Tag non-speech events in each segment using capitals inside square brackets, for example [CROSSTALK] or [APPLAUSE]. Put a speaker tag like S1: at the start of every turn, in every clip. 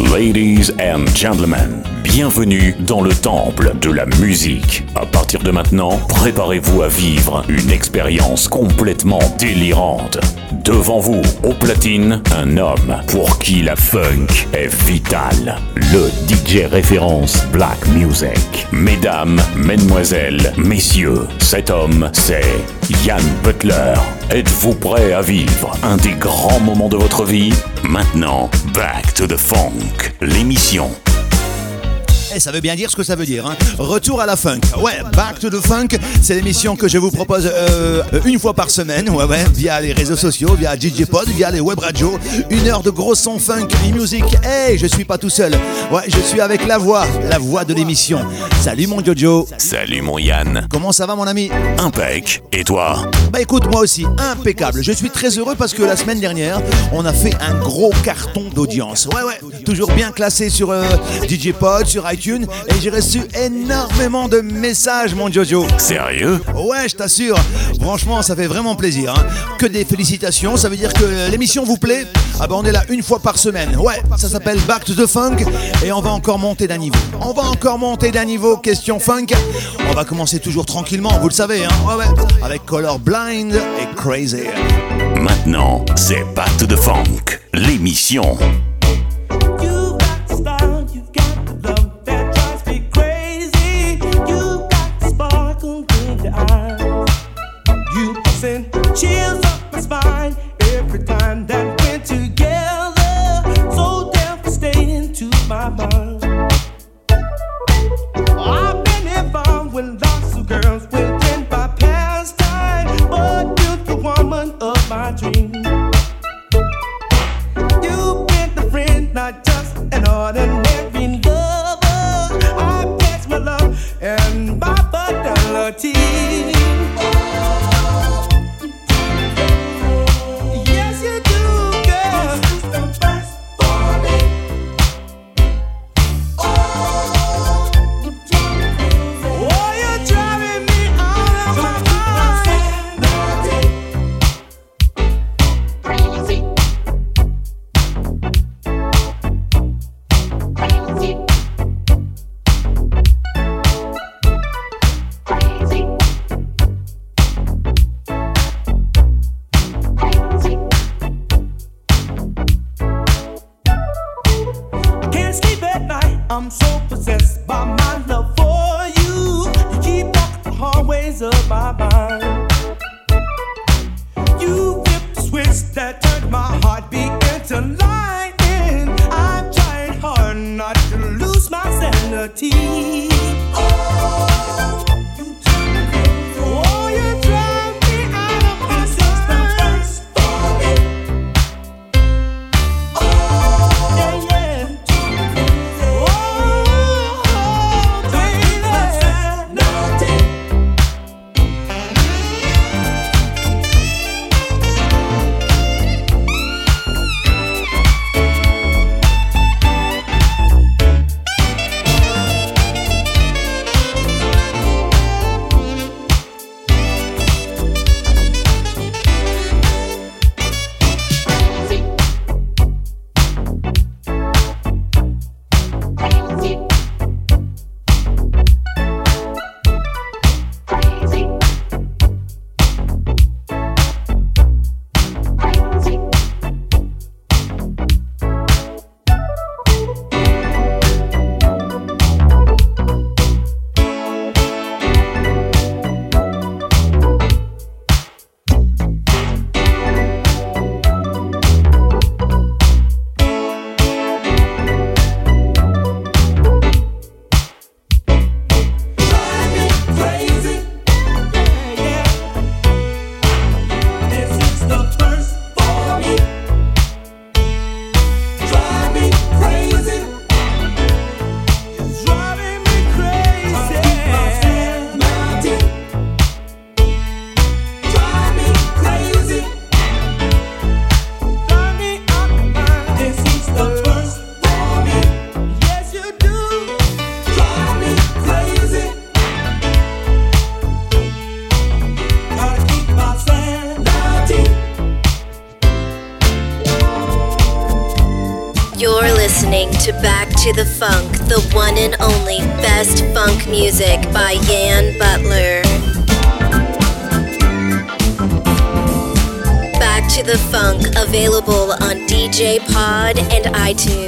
S1: Ladies and gentlemen, bienvenue dans le temple de la musique. À partir de maintenant, préparez-vous à vivre une expérience complètement délirante. Devant vous, au platine, un homme pour qui la funk est vitale. Le DJ référence Black Music. Mesdames, mesdemoiselles, messieurs, cet homme, c'est Yann Butler. Êtes-vous prêt à vivre un des grands moments de votre vie? Maintenant, Back to the Funk, l'émission
S2: et ça veut bien dire ce que ça veut dire. Hein. Retour à la funk. Ouais, Back to the Funk, c'est l'émission que je vous propose euh, une fois par semaine, ouais, ouais, via les réseaux sociaux, via DJ Pod, via les web radios. Une heure de gros son funk et music. Hey, je suis pas tout seul. Ouais, je suis avec la voix, la voix de l'émission. Salut mon Jojo.
S1: Salut mon Yann.
S2: Comment ça va mon ami?
S1: Impec. Et toi?
S2: Bah écoute, moi aussi, impeccable. Je suis très heureux parce que la semaine dernière, on a fait un gros carton d'audience. Ouais, ouais, toujours bien classé sur euh, DJ Pod, sur iTunes et j'ai reçu énormément de messages, mon Jojo.
S1: Sérieux?
S2: Ouais, je t'assure. Franchement, ça fait vraiment plaisir. Hein. Que des félicitations. Ça veut dire que l'émission vous plaît? Ah ben, on est là une fois par semaine. Ouais, ça s'appelle Back to the Funk et on va encore monter d'un niveau. On va encore monter d'un niveau. Question funk. On va commencer toujours tranquillement, vous le savez. Hein. Ouais, ouais. Avec Color Blind et Crazy.
S1: Maintenant, c'est Back to the Funk, l'émission.
S3: iTunes.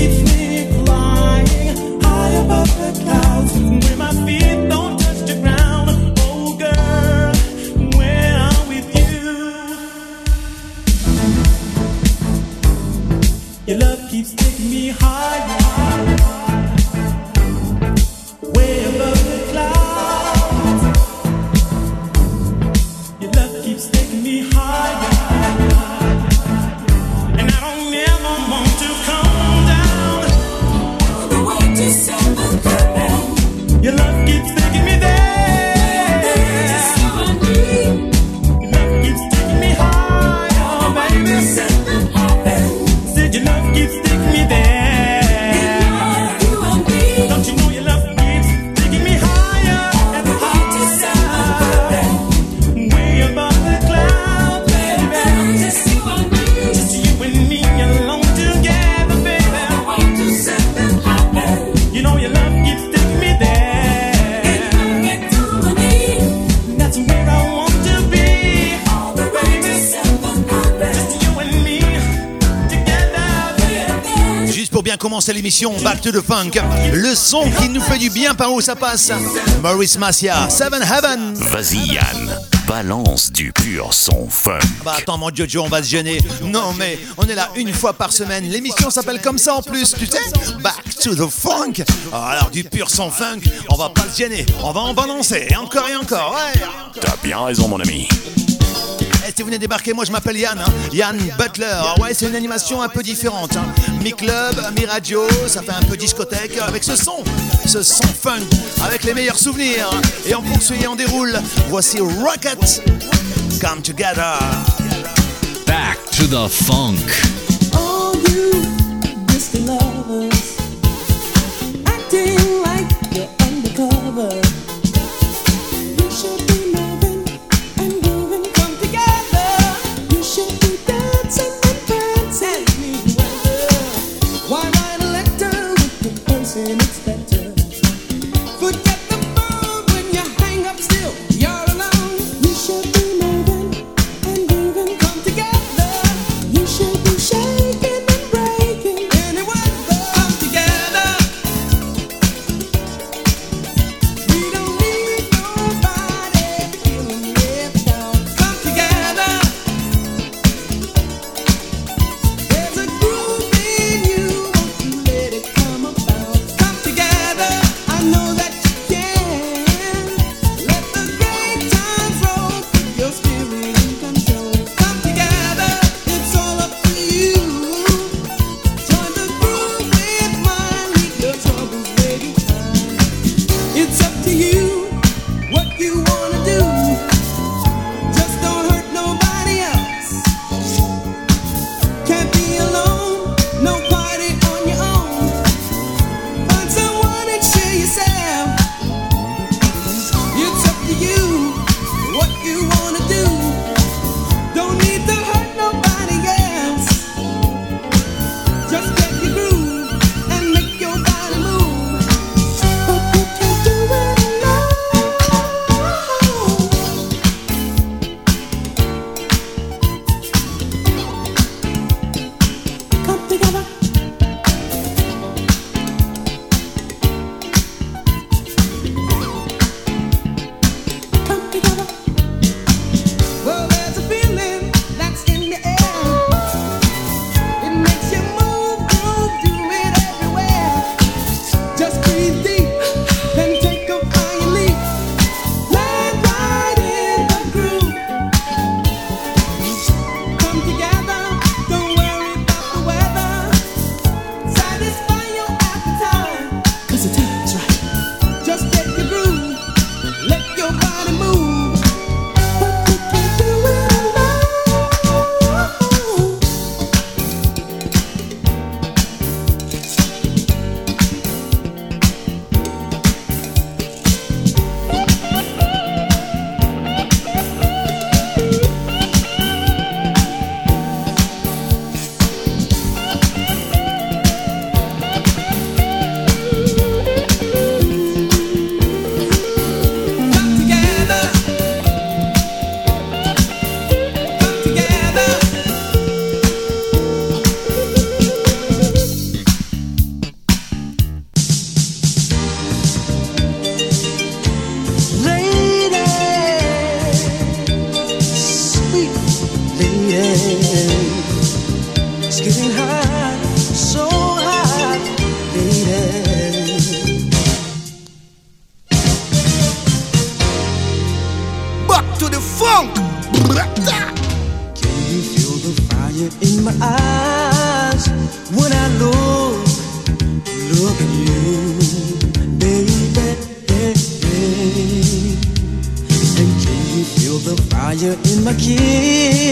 S4: keeps me flying.
S2: Back to the Funk. Le son qui nous fait du bien par où ça passe. Maurice Massia, Seven Heaven.
S5: Vas-y Yann, balance du pur son funk.
S2: Bah attends mon Jojo, on va se gêner. Non mais on est là une fois par semaine. L'émission s'appelle comme ça en plus, tu sais Back to the Funk. Alors du pur son funk, on va pas se gêner. On va en balancer et encore et encore. Ouais.
S5: T'as bien raison mon ami.
S2: Et si vous venez débarquer, moi je m'appelle Yann, hein. Yann Butler. Ah ouais, c'est une animation un peu différente. Hein mi-club, mi-radio, ça fait un peu discothèque avec ce son, ce son funk, avec les meilleurs souvenirs. Et en poursuit et on déroule. Voici Rocket, Come Together.
S1: Back to the funk.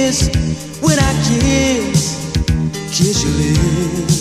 S6: Kiss when I kiss, kiss your lips,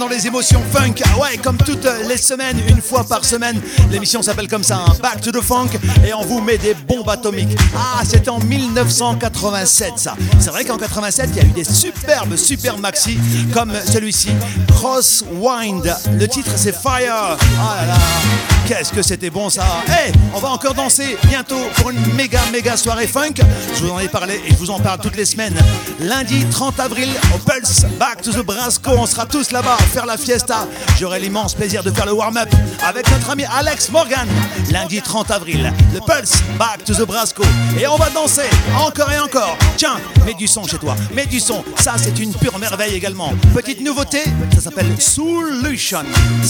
S2: dans les émotions funk. Ah Ouais, comme toutes les semaines, une fois par semaine. L'émission s'appelle comme ça, hein, Back to the Funk. Et on vous met des bombes atomiques. Ah, c'était en 1987, ça. C'est vrai qu'en 87, il y a eu des superbes, super maxi, comme celui-ci, Crosswind. Le titre, c'est Fire. Ah là là Qu'est-ce que c'était bon ça Eh, on va encore danser bientôt pour une méga méga soirée funk. Je vous en ai parlé et je vous en parle toutes les semaines. Lundi 30 avril au Pulse, Back to the Brasco, on sera tous là-bas à faire la fiesta. J'aurai l'immense plaisir de faire le warm-up avec notre ami Alex Morgan. Lundi 30 avril, le Pulse, Back to the Brasco. Et on va danser encore et encore. Tiens, mets du son chez toi, mets du son. Ça, c'est une pure merveille également. Petite nouveauté, ça s'appelle Solution.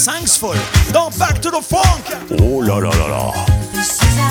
S2: Thanksful dans Back to the Funk.
S4: Oh là là là là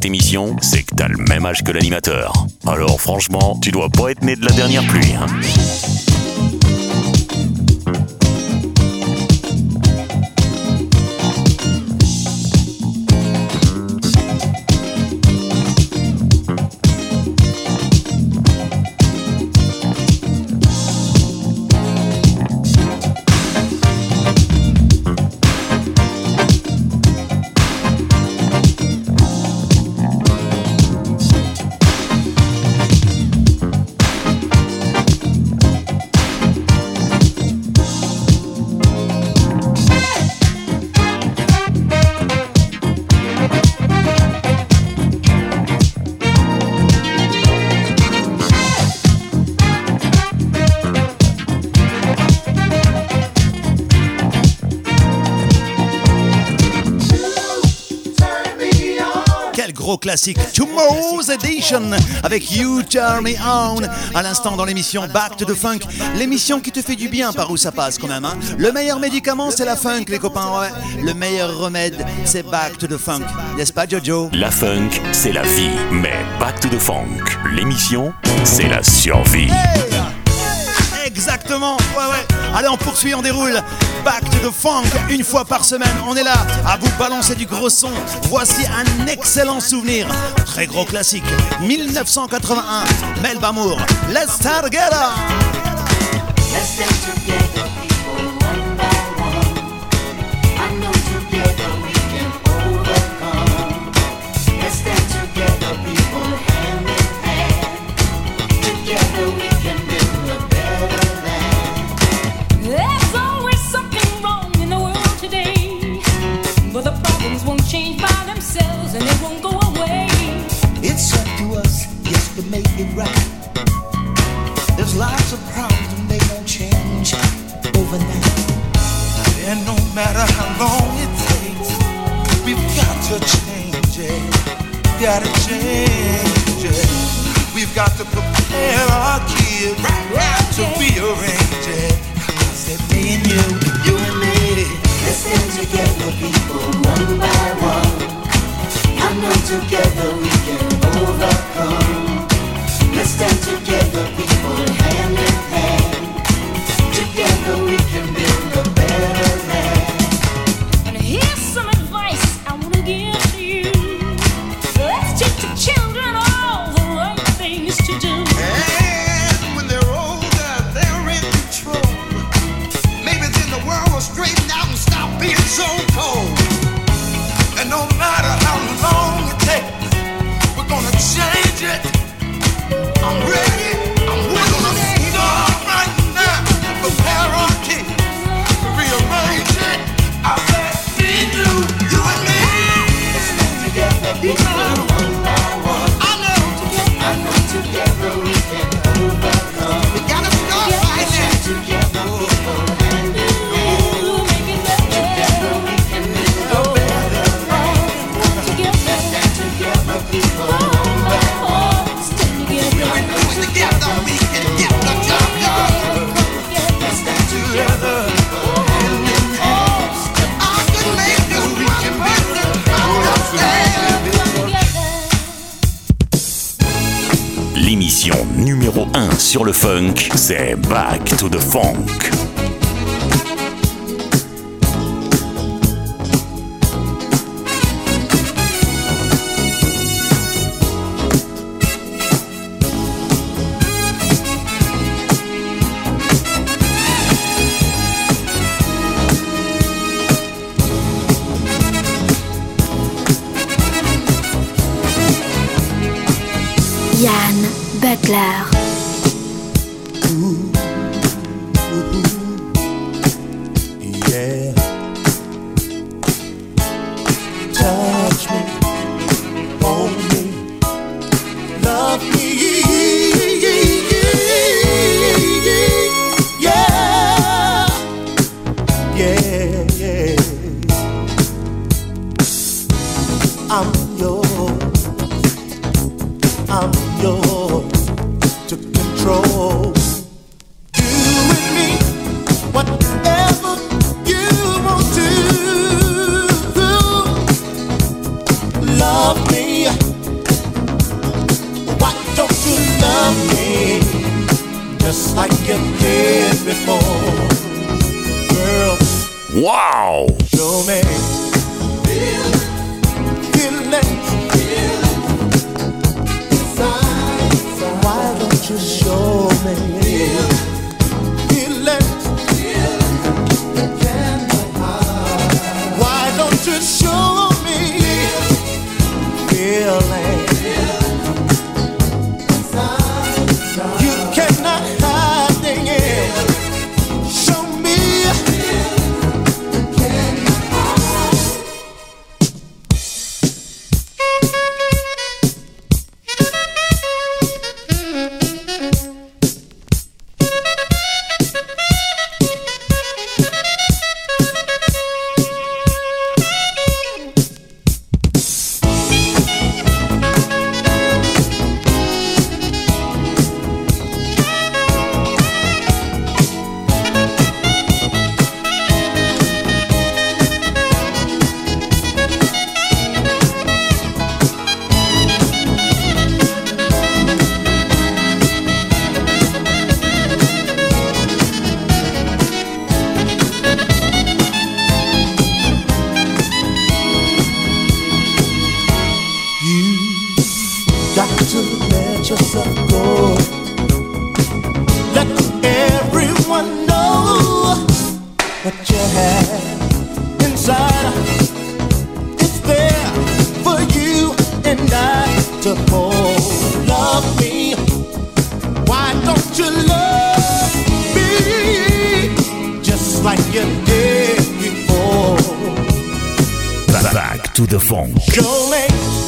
S5: cette émission, c'est que t'as le même âge que l'animateur. Alors franchement, tu dois pas être né de la dernière pluie. Hein.
S2: classique Tomorrow's Edition avec You Turn Me On. À l'instant dans l'émission Back to the Funk, l'émission qui te fait du bien par où ça passe quand même. Hein. Le meilleur médicament c'est la funk les copains, le meilleur remède c'est Back to the Funk, n'est-ce pas Jojo?
S5: La funk c'est la vie, mais Back to the Funk, l'émission c'est la survie.
S2: Exactement, ouais, ouais. Allez, on poursuit, on déroule. Back to the funk, une fois par semaine, on est là à vous balancer du gros son. Voici un excellent souvenir, très gros classique, 1981, Melba Moore, Let's Start
S7: Let's
S8: start
S7: together.
S5: back to the funk.
S8: Just like you did before. Girl,
S5: Wow
S8: show me. Feel it. Why don't you show me? Feel
S5: funk.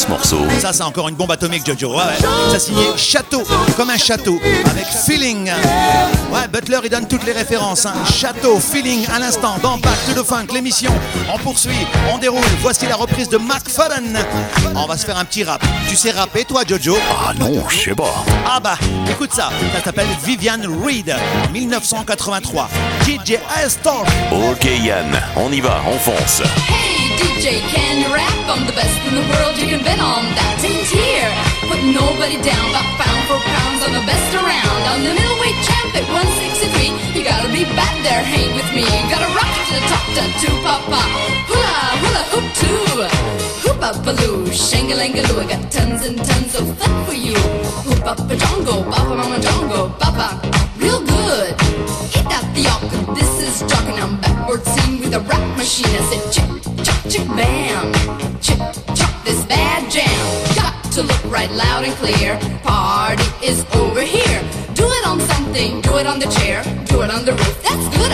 S5: Ce morceau
S2: Ça, c'est encore une bombe atomique, Jojo. Ouais, ouais. Ça signé Château, comme un château, avec Feeling. Ouais, Butler, il donne toutes les références. hein. Château, Feeling, à l'instant, dans Back to the Funk, l'émission. On poursuit, on déroule. Voici la reprise de McFadden. On va se faire un petit rap. Tu sais rapper, toi, Jojo?
S5: Ah non, je sais pas.
S2: Ah bah, écoute ça. Ça s'appelle Vivian Reed, 1983. DJ Astor.
S5: Ok Yann, on y va, on fonce.
S9: DJ, can you rap? I'm the best in the world, you can bet on that. Ain't here, put nobody down, but pound for pounds, I'm the best around. I'm the middleweight champ at 163. You gotta be bad there, hang with me. You Gotta rock to the top, to two papa. Hula, hula, hoop too. Hoop up baloo, shangalangaloo. I got tons and tons of fun for you. Hoop up a jongo, papa mama jongo, papa. The alka, this is talking. I'm backward scene with a rap machine. I said chick, chick, chick, bam. Chick, chick, this bad jam. Got to look right loud and clear. Party is over here. Do it on something, do it on the chair, do it on the roof,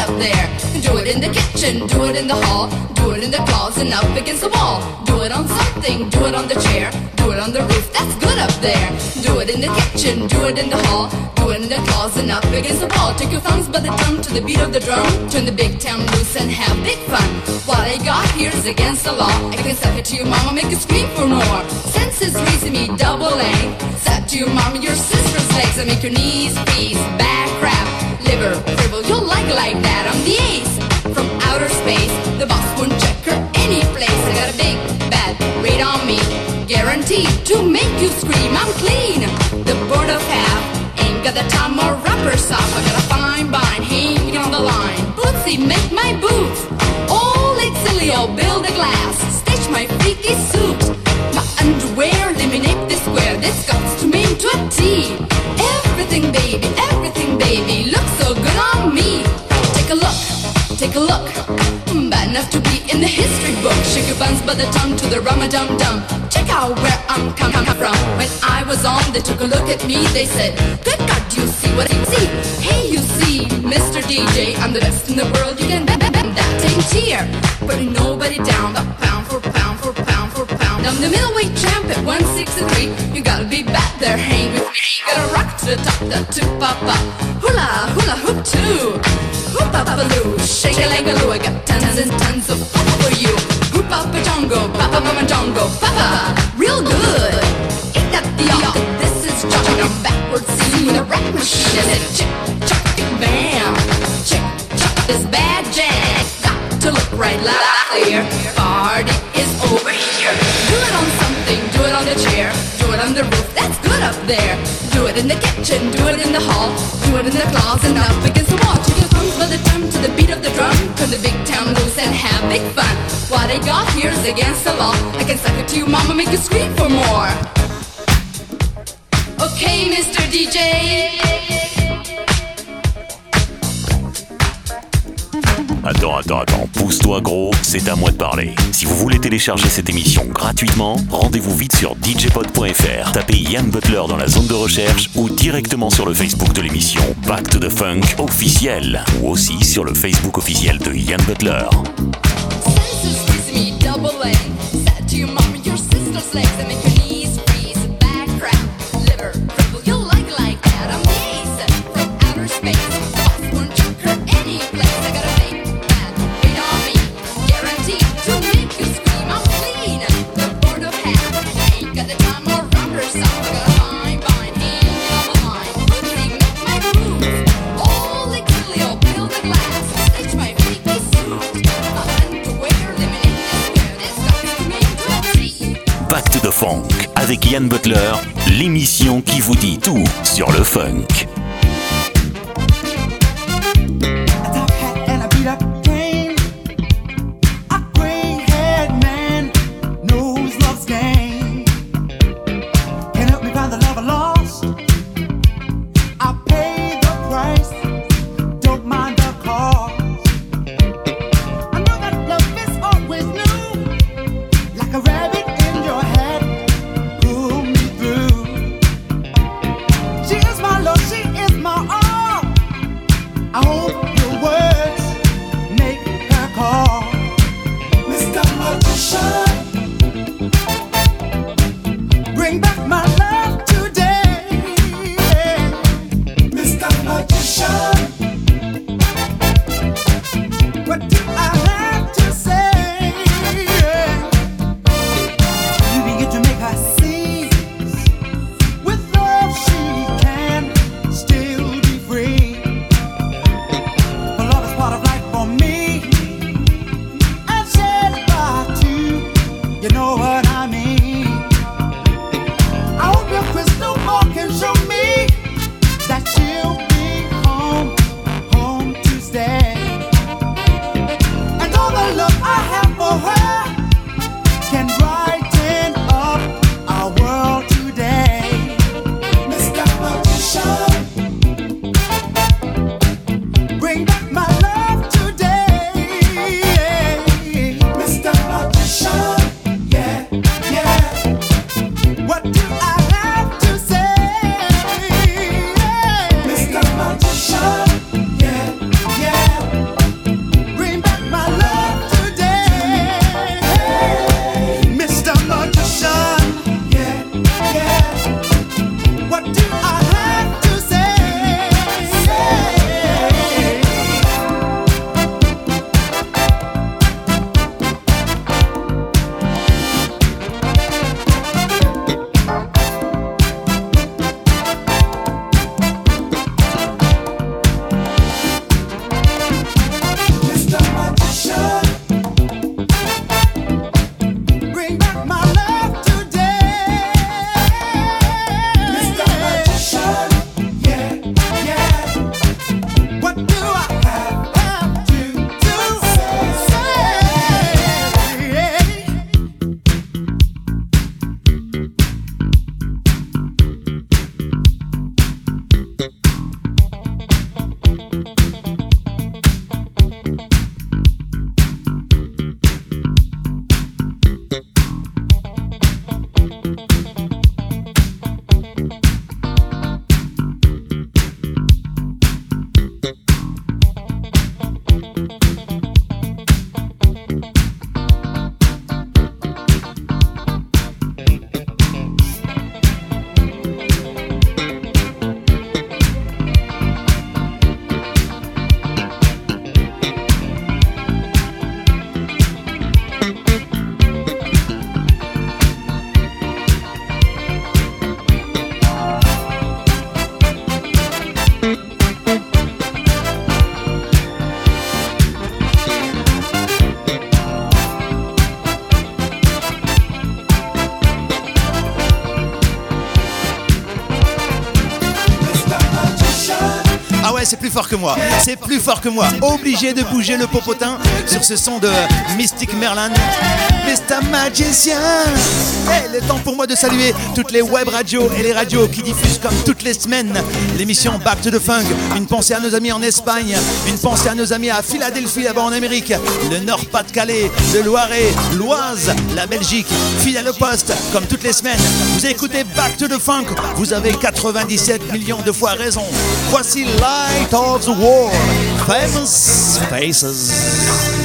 S9: up there. Do it in the kitchen, do it in the hall, do it in the closet up against the wall. Do it on something, do it on the chair, do it on the roof, that's good up there. Do it in the kitchen, do it in the hall, do it in the closet up against the wall. Take your thumbs by the tongue to the beat of the drum, turn the big town loose and have big fun. What I got here is against the law. I can suck it to your mama, make you scream for more. Senses reason me double length. Suck to your mama, your sister's legs, and make your knees freeze. Back crap, liver, fribble, you'll like that. I'm the ace from outer space. The boss won't check her any place. I got a big bad raid on me, guaranteed to make you scream. I'm clean, the board of half. Ain't got the time or rubber soft. I got a fine bind hanging on the line. Bootsy, make my boots. All it's silly, I'll build a glass. Stitch my freaky suit. My underwear, eliminate this square. This cuts to me to a T. Everything, baby, enough to be in the history book. Your buns by the tongue to the rum dum. Check out where I'm coming from. When I was on, they took a look at me. They said, Good God, you see what I see. Hey, you see, Mr. DJ, I'm the best in the world. You can bet that ain't here. Putting nobody down, but pound for. I'm the middleweight champ at 163. You gotta be back there, hang with me. Gotta rock to the top, the two papa. Hula, hula hoop too. Hoop up a loo, shake a leg a loo. I got tons and tons of papa for you. Hoop up a jongo, papa mama jongo, papa, real good. Ain't that the opposite? This is Josh and I'm backwards scene with a rap machine. I said chick, chuck, bam, chick, chuck this bad jam. Got to look right loud clear. Party over here. Do it on something, do it on the chair, do it on the roof. That's good up there. Do it in the kitchen, do it in the hall, do it in the closet and up against the wall. Your thumbs by the drum to the beat of the drum. Turn the big town loose and have big fun. What I got here is against the law. I can suck it to you, mama, make you scream for more. Okay, Mr. DJ.
S5: Attends, attends, attends, pousse-toi gros, c'est à moi de parler. Si vous voulez télécharger cette émission gratuitement, rendez-vous vite sur djpod.fr, tapez Yann Butler dans la zone de recherche ou directement sur le Facebook de l'émission Back to the Funk officiel. Ou aussi sur le Facebook officiel de Yann Butler. Butler, l'émission qui vous dit tout sur le funk.
S2: que moi, c'est plus fort que moi. Obligé de bouger le popotin sur ce son de Mystic Merlin. Vesta Magicien. Hey, le temps pour moi de saluer toutes les web radios et les radios qui diffusent comme toutes les semaines l'émission Back to the Funk. Une pensée à nos amis en Espagne, une pensée à nos amis à Philadelphie là-bas en Amérique, le Nord-Pas-de-Calais, le Loiret, l'Oise, la Belgique, fidèle au poste comme toutes les semaines. Vous écoutez Back to the Funk, vous avez 97 millions de fois raison. Voici Light of the World, Famous Faces.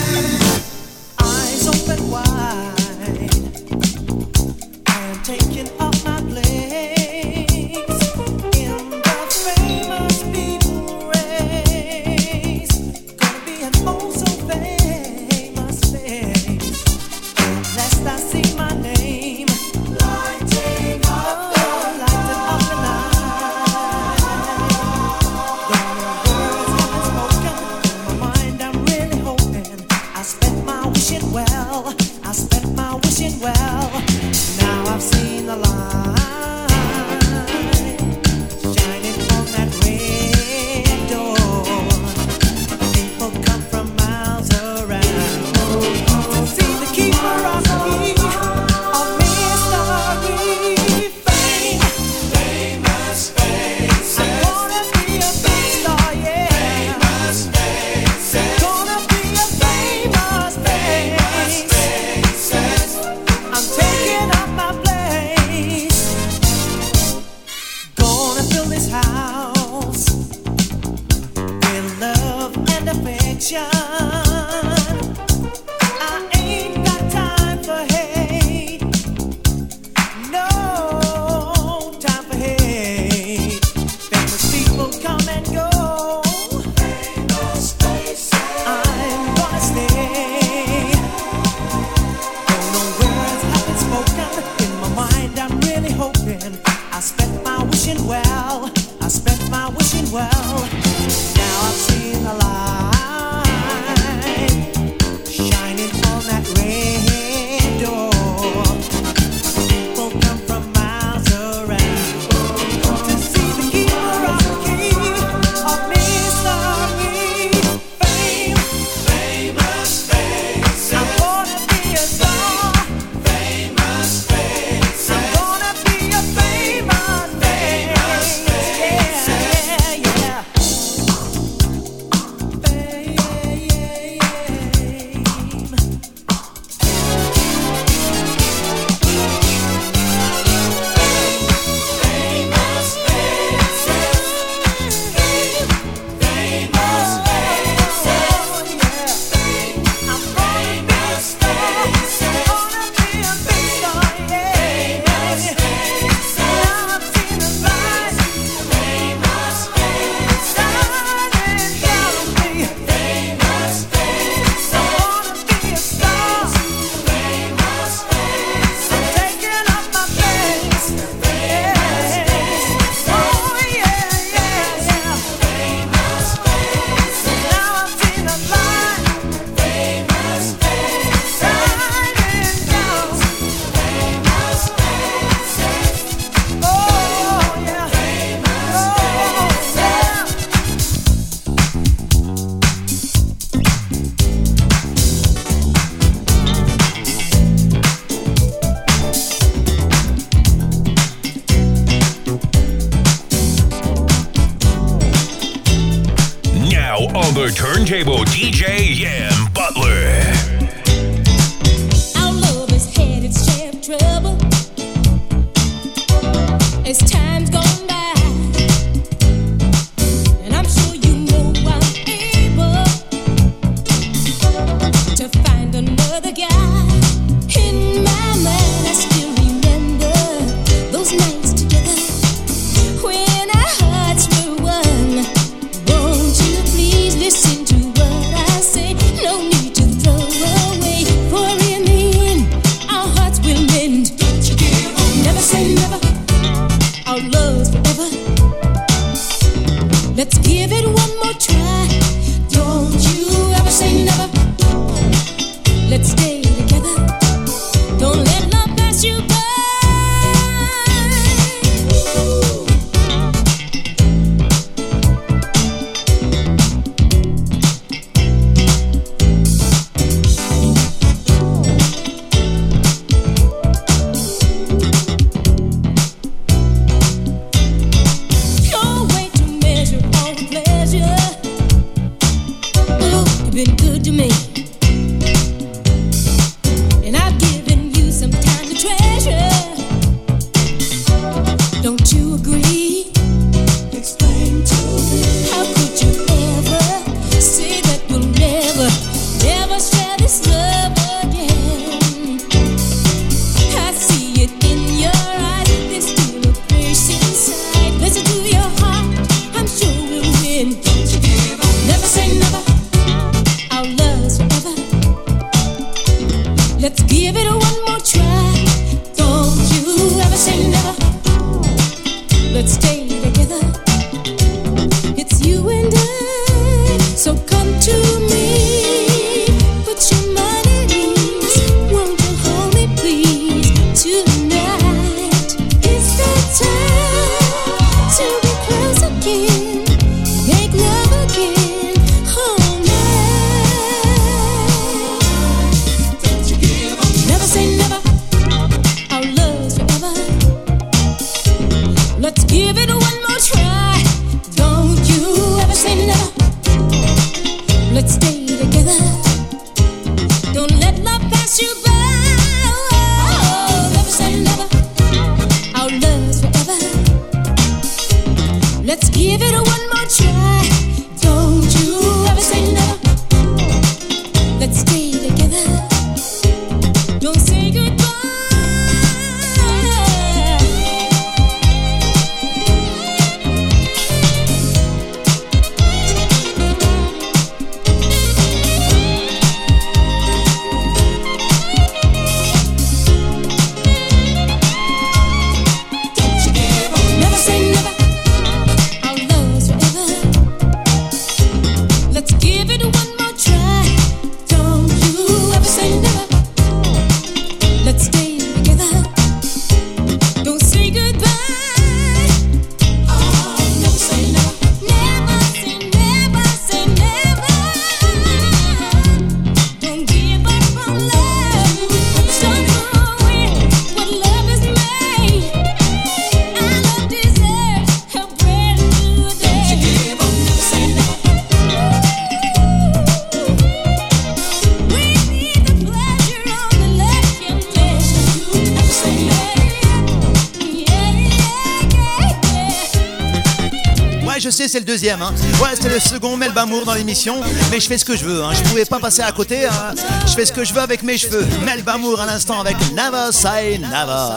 S4: Hein. Ouais, c'était le second Mel Bamour dans l'émission. Mais je fais ce que je veux. Hein. Je pouvais pas passer à côté. Hein. Je fais ce que je veux avec mes cheveux. Mel Bamour à l'instant avec Never Say Never.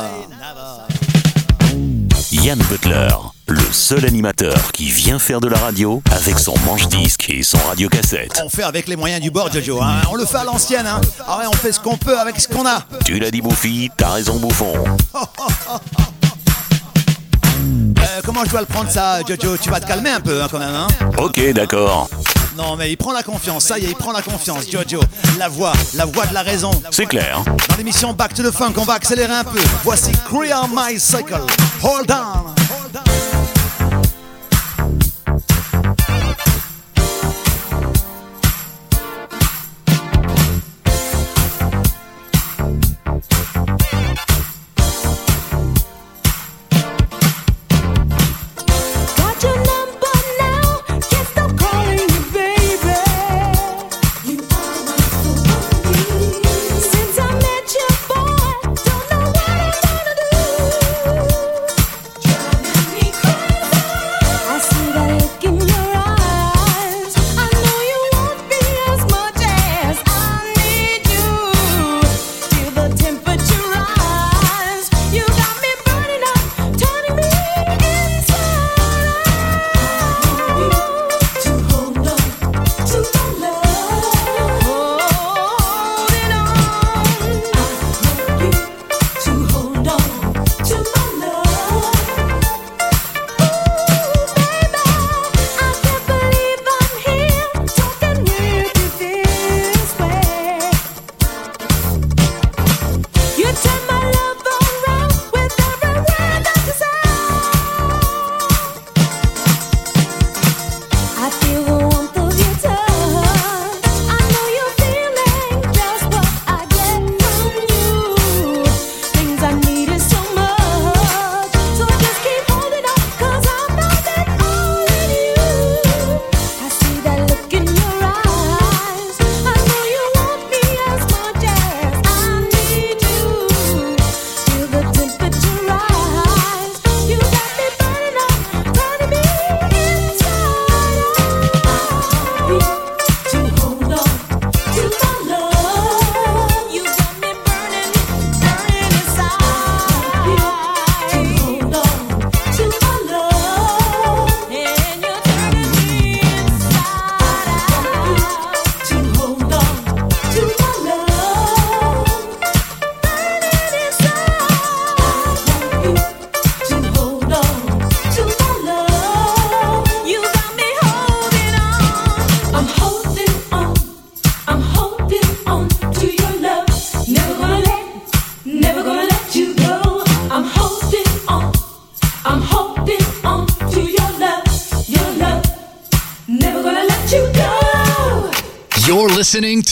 S5: Yann Butler, le seul animateur qui vient faire de la radio avec son manche-disque et son radiocassette.
S4: On fait avec les moyens du bord, Jojo. Hein. On le fait à l'ancienne. Hein. Ah ouais, on fait ce qu'on peut avec ce qu'on a.
S5: Tu l'as dit, Bouffi, t'as raison, Bouffon. [LAUGHS]
S4: Euh, comment je dois le prendre ça, Jojo? Tu vas te calmer un peu hein, quand même. Hein?
S5: Ok, d'accord.
S4: Non, mais il prend la confiance, ça y est, il prend la confiance, Jojo. La voix, la voix de la raison.
S5: C'est clair.
S4: Dans l'émission Back to the Funk, on va accélérer un peu. Voici Create My Cycle. Hold on.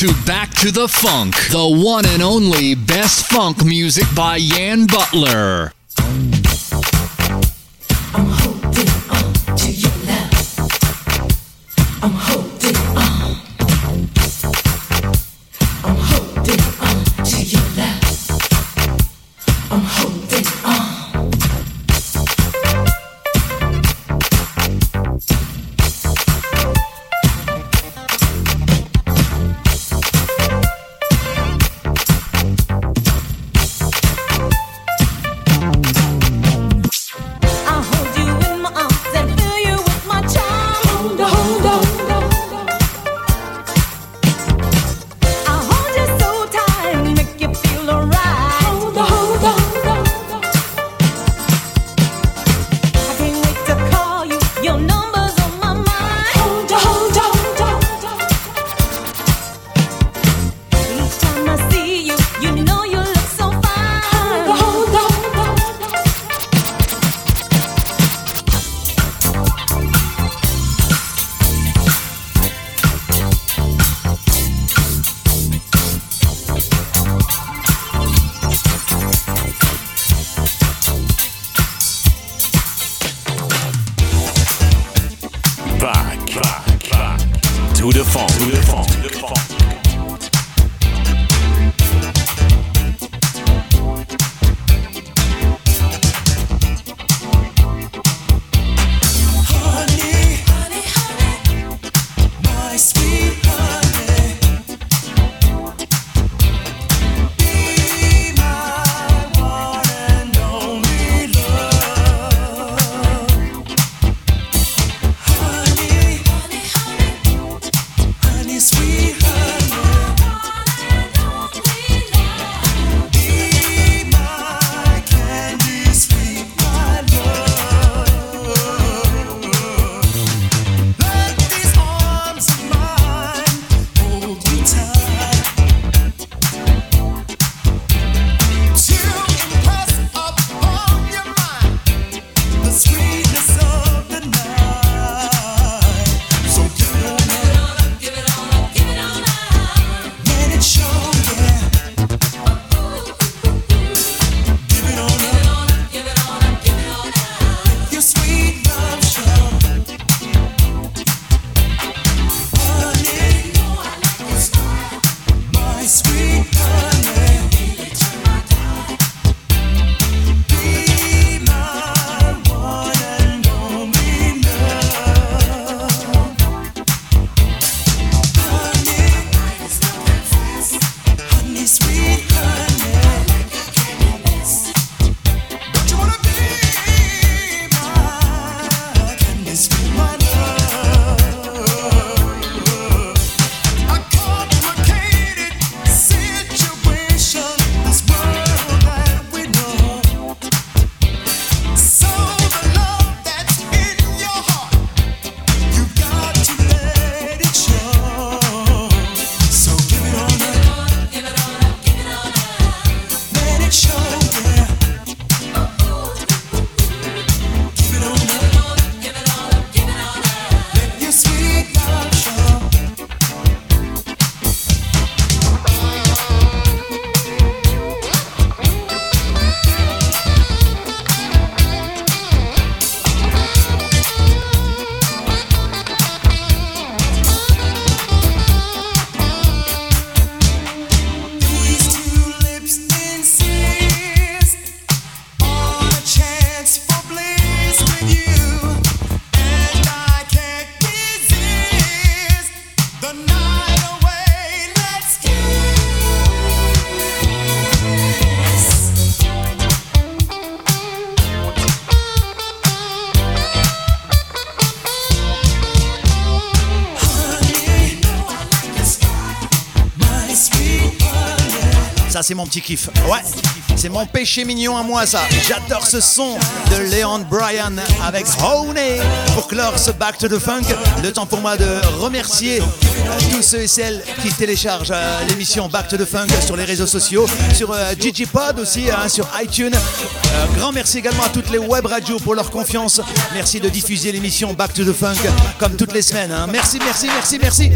S10: to
S11: Back to the Funk, the one and only best funk music by Yan Butler.
S2: Ça, c'est mon petit kiff. Ouais, c'est mon péché mignon à moi, ça. J'adore ce son de Leon Bryan avec Honey pour clore ce Back to the Funk. Le temps pour moi de remercier tous ceux et celles qui téléchargent euh, l'émission Back to the Funk sur les réseaux sociaux, sur euh, Digipod aussi, hein, sur iTunes. Euh, grand merci également à toutes les web radios pour leur confiance. Merci de diffuser l'émission Back to the Funk comme toutes les semaines. hein. Merci, merci, merci.
S5: Merci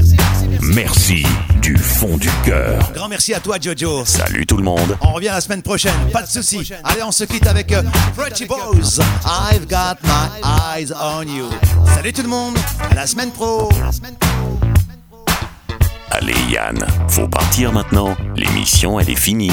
S5: du fond du cœur.
S2: Grand merci à toi, Jojo.
S5: Salut tout le monde.
S2: On revient la semaine prochaine, pas de souci. Allez, on se quitte avec euh, Pretty Boys. I've got my eyes on you. Salut tout le monde, à la semaine pro.
S5: Allez Yann, faut partir maintenant. L'émission elle est finie.